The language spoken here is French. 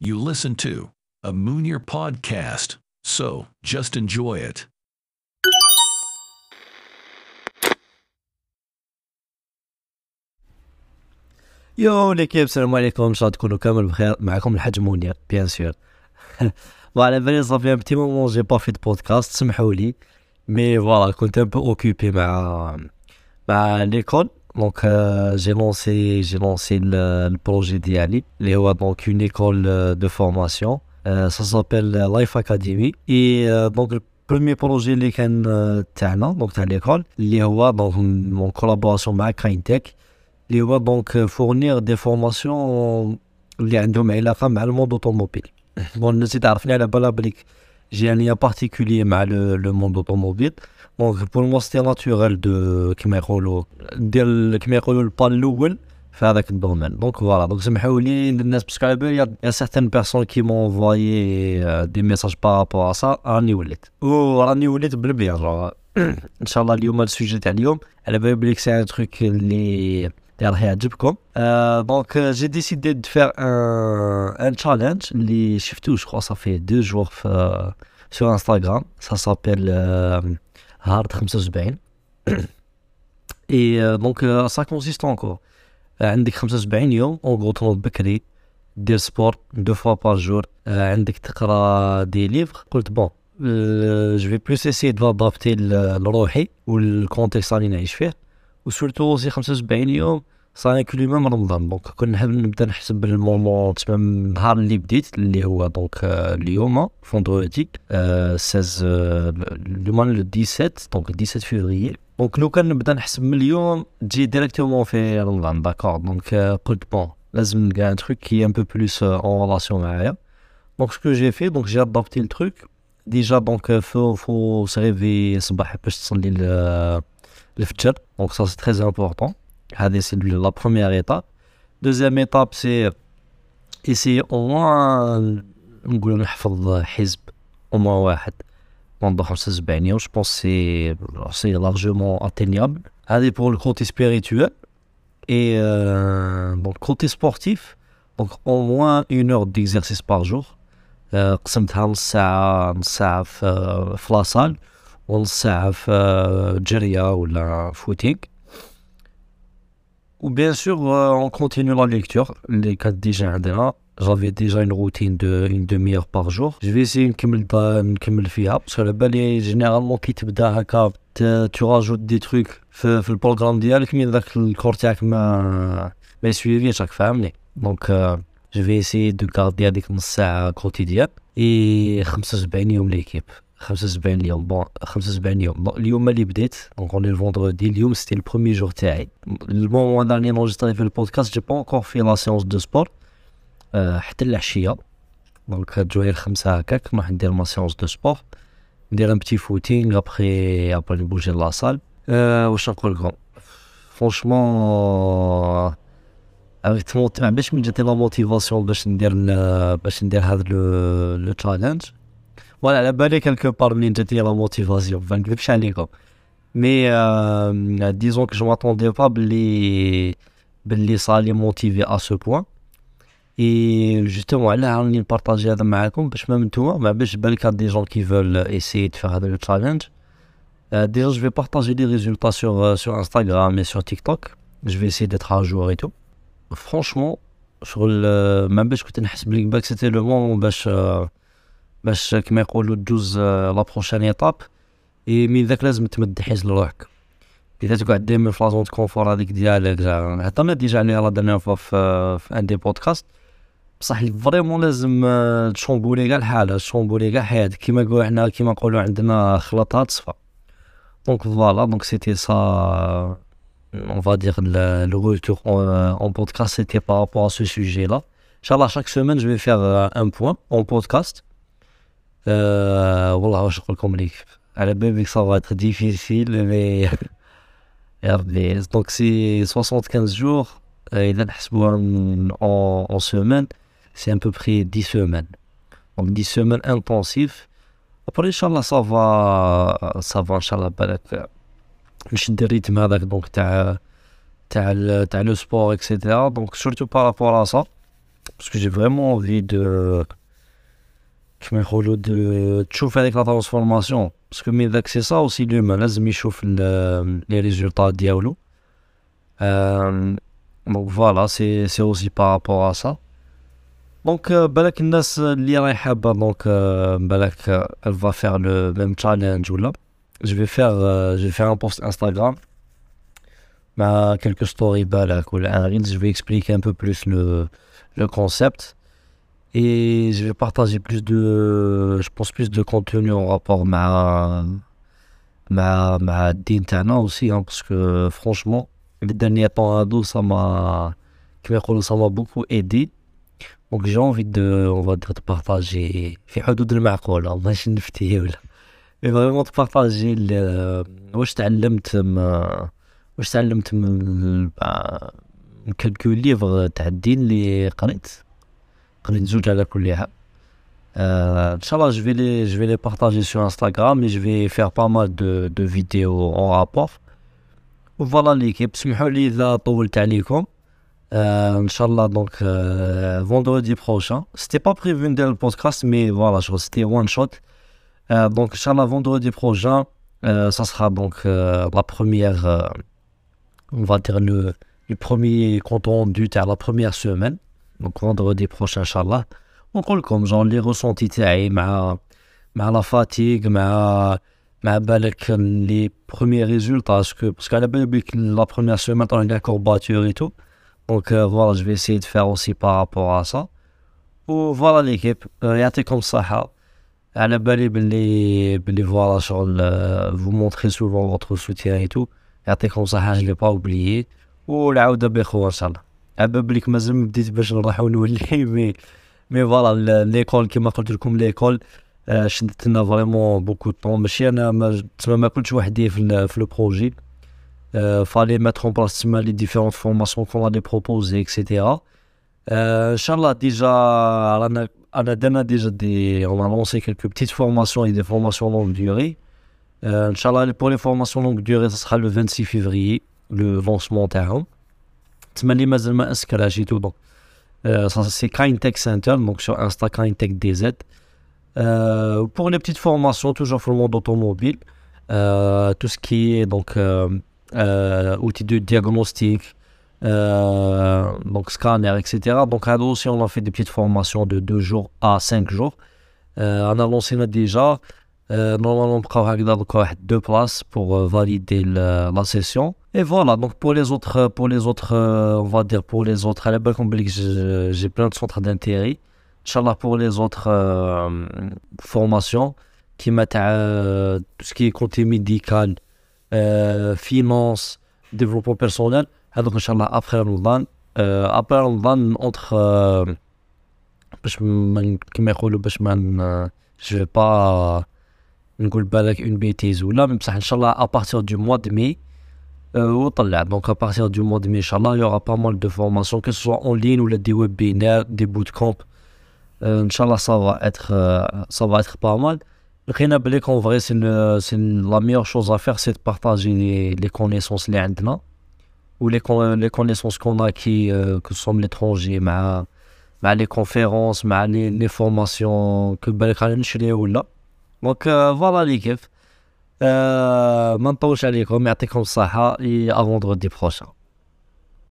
You listen to a Moonier podcast, so just enjoy it. يو ليكيب السلام عليكم ان شاء الله تكونوا كامل بخير معكم الحاج منير بيان سور فوالا بالي صافي ان بتي مومون جي با في بودكاست سمحوا لي مي فوالا كنت ان بو اوكوبي مع مع ليكول Donc, euh, j'ai lancé, j'ai lancé le, le projet d'Yali, donc une école euh, de formation. Euh, ça s'appelle Life Academy. Et donc, le premier projet lequel euh, donc à l'école, l'IOA, donc en collaboration avec Kindtech, l'IOA donc fournir des formations qui ont un le monde automobile. Bon, nous avons à la بالها بليك جي انيا بارتيكولي مع لو موند اوتوموبيل دونك بور موا سيتي ناتوريل دو كيما يقولوا دير كيما يقولوا البا الاول في هذاك الدومين دونك فوالا دونك سمحوا لي الناس باسكو على بالي يا سيغتان بيرسون كي مون انفوايي دي ميساج بارابور ا سا راني وليت وراني وليت بالبيان ان شاء الله اليوم السوجي تاع اليوم على بالي بليك سي ان تروك اللي اللي راح يعجبكم دونك جي ديسيدي دو فير ان ان تشالنج اللي شفتو جو صافي دو جور في سور انستغرام سا سابيل هارد 75 اي دونك سا كونسيست اونكور عندك 75 يوم اون تنوض بكري دير سبور دو فوا بار جور عندك تقرا دي ليفر قلت بون جو في بلوس اسي دو ادابتي لروحي والكونتكست راني نعيش فيه وسورتو سي 75 يوم صار كل يوم رمضان. دونك كنا نحب نبدأ نحسب المومون تما النهار اللي بديت اللي هو دونك اليوم فوندرودي 16 اليوم لو 17 دونك 17 فيفري دونك لو كان نبدأ نحسب من اليوم تجي ديريكتومون في رمضان. داكور دونك قلت بون لازم نلقى ان تروك كي ان بو بلوس اون ريلاسيون معايا دونك سكو جي في دونك جي ادابتي التروك ديجا دونك فو فو سريفي الصباح باش تصلي الفجر دونك سا سي تري امبورطون هذه سي لا بروميير ايتاب دوزيام ايتاب سي ايسي او موان نقول نحفظ حزب او موان واحد بوندو 75 يوم جو بونس سي سي لارجومون اتينيابل هذه بور الكوتي سبيريتوال اي دونك كوتي سبورتيف دونك او موان اون اور ديكزارسيس بار جور قسمتها نص ساعة نص ساعة في في لاصال ونص ساعة في جرية ولا فوتينغ Ou bien sûr, euh, on continue la lecture. Les quatre déjà عندنا j'avais déjà une routine de une demi-heure par jour. Je vais essayer نكمل نكمل فيها parce que على بالي جينيرالمون كي تبدا هكا tu rajoutes des trucs في, في البروغرام ديالك مي ذاك الكور تاعك ما ما يسويفيش راك فاهمني دونك جو في اسيي دو كاردي هذيك نص ساعة كوتيديان اي 75 يوم ليكيب 75 اليوم. بون 75 يوم اليوم. اللي بديت دونك اون الفوندردي اليوم سيتي البروميي جور تاعي. المومون اللي نونجستري في البودكاست جي با انكور في لا سيونس دو سبور حتى العشية. دونك جوير خمسة هكاك نروح ندير ما سيونس دو سبور ندير ان بتي فوتينغ ابخي ابخي نبوجي لاصال واش نقول لكم؟ فرونشمون باش من جاتي لا موتيفاسيون باش ندير باش ندير هذا لو تشالنج فوالا على بالي كالكو بار منين جاتني لا موتيفاسيون ما نكذبش عليكم مي ديزون كو جو ماتوندي با بلي بلي صالي موتيفي ا سو بوان اي جوستومون علاه راني نبارطاجي هذا معاكم باش ما نتوما ما باش بالك دي جون كي فول ايسيي دو فيغ هذا لو تشالنج ديجا جو في بارطاجي لي ريزولتا سور سور انستغرام اي سور تيك توك جو في اسيي ديتر ا جور اي تو فرونشمون شغل ما باش كنت نحس بلي باك سيتي لو مومون باش كما يقولوا تجوز لا بروشان ايطاب. اي من ذاك لازم تمد حيز لروحك. اذا تقعد ديما في لازون كونفور هذيك ديالك هضرنا ديجا عليها لا ديرنيير فوا في, في ان دي بودكاست بصح فريمون لازم تشومبولي كاع الحالة تشومبولي كاع حياتك كيما نقولوا حنا كيما نقولوا عندنا خلطات صفا دونك فوالا دونك سيتي سا on va dire le, le retour en, en podcast c'était par rapport à ce sujet là Inch'Allah chaque semaine je vais faire un point Euh, والله واش نقول لكم ليك على بالي ça va être difficile mais يربي دونك سي 75 جور اذا نحسبوها en, en semaine c'est à peu près 10 semaines donc 10 semaines intensifs après ان شاء الله ça va ça va ان شاء الله بالك نشد الريتم هذاك دونك تاع تاع تاع لو سبور اكسيتيرا دونك سورتو بارابور ا سا parce que j'ai vraiment envie تشوف هذيك لا ترانسفورماسيون باسكو مي داك سي سا اوسي لومان لازم يشوف لي ريزولتا ديالو دونك فوالا سي سي اوسي بارابور ا سا دونك بالك الناس اللي راهي حابه دونك بالك elle va faire le même challenge ولا je vais faire je vais faire un post Instagram مع quelques stories بالك ولا un reels je vais expliquer un peu plus le le concept et je vais partager plus de je pense plus de contenu en rapport مع مع مع الدين تاعنا aussi hein, parce que franchement les derniers temps هادو ça m'a كما يقولوا ça m'a beaucoup aidé donc j'ai envie de on va dire de partager في حدود المعقول ماشي نفتي ولا mais vraiment de partager واش تعلمت واش تعلمت من من كلكو ليفغ تاع الدين اللي قريت Euh, Inch'Allah, je vais, les, je vais les partager sur Instagram et je vais faire pas mal de, de vidéos en rapport. Voilà l'équipe. سمحوا لي إذا طولت عليكم. Euh, Inch'Allah, donc euh, vendredi prochain. C'était pas prévu ندير le podcast, mais voilà, c'était one shot. Euh, donc, Inch'Allah, vendredi prochain, euh, ça sera donc euh, la première, euh, on va dire le, le premier compte rendu à la première semaine. Donc, vendredi prochain, Inch'Allah. ونقول لكم جون لي روسونتي تاعي مع مع لا فاتيغ مع مع بالك لي بروميي ريزولتا باسكو باسكو على بالي بك لا بروميير سيمين طون لا كورباتور اي تو دونك فوالا جو في اسيي دو فير اوسي بارابور ا سا و فوالا ليكيب يعطيكم الصحة على بالي بلي بلي فوالا شغل فو مونتري سوفون فوتر سوتيان اي تو يعطيكم الصحة جو با اوبليي والعودة بخوة ان شاء الله على بالك مازال ما بديت باش نروح ونولي. مي مي فوالا ليكول كيما قلت لكم ليكول. شدت لنا فريمون بوكو طون. ماشي أنا تسمى ما كنتش وحدي في, في لو بروجي. فالي ماتر أون بلاس تسمى لي ديفيرونت فورماسيون كون لي بروبوزي اكسيتيرا ان شاء الله ديجا رانا أنا درنا ديجا دي اون لونسي كيلكو بتيت فورماسيون اي دي فورماسيون لونغ ديوري ان شاء الله بور لي فورماسيون لونغ ديوري سا لو 26 فيفري لو لونسمون تاعهم تسمى لي مازال ما اسكراش اي تو دونك Euh, c'est Kindtech Center, donc sur Insta Kindtech DZ. Euh, pour les petites formations, toujours pour le monde automobile, euh, tout ce qui est donc outils de diagnostic, donc scanner, etc. Donc à aussi, on a fait des petites formations de 2 jours à 5 jours. on a lancé déjà. normalement, on va deux places pour valider la session. Et voilà, donc pour les autres, pour les autres euh, on va dire pour les autres, à la j'ai plein de centres d'intérêt. Inch'Allah, pour les autres euh, formations qui mettent euh, tout ce qui est côté médical, finance, développement personnel, donc Inch'Allah, après Ramadan, après Ramadan, entre. je vais pas نقول بالك une bêtise ou là, mais Inch'Allah, à partir du mois de mai, وطلع دونك ابارتيغ دو موا دو ان شاء الله يوغا با مال دو فورماسيون كو سوا اون لين ولا دي ويبينار دي بوت كومب ان شاء الله سا فا اتر سا فا اتر با مال لقينا بلي كون فغي سي سي لا ميور شوز ا فير سي بارطاجي لي كونيسونس اللي عندنا و لي لي كونيسونس كون كي كو سوم ليترونجي مع مع لي كونفيرونس مع لي لي فورماسيون كو بالك راني نشري ولا ما نطولش عليكم يعطيكم الصحة افوندغودي بروشان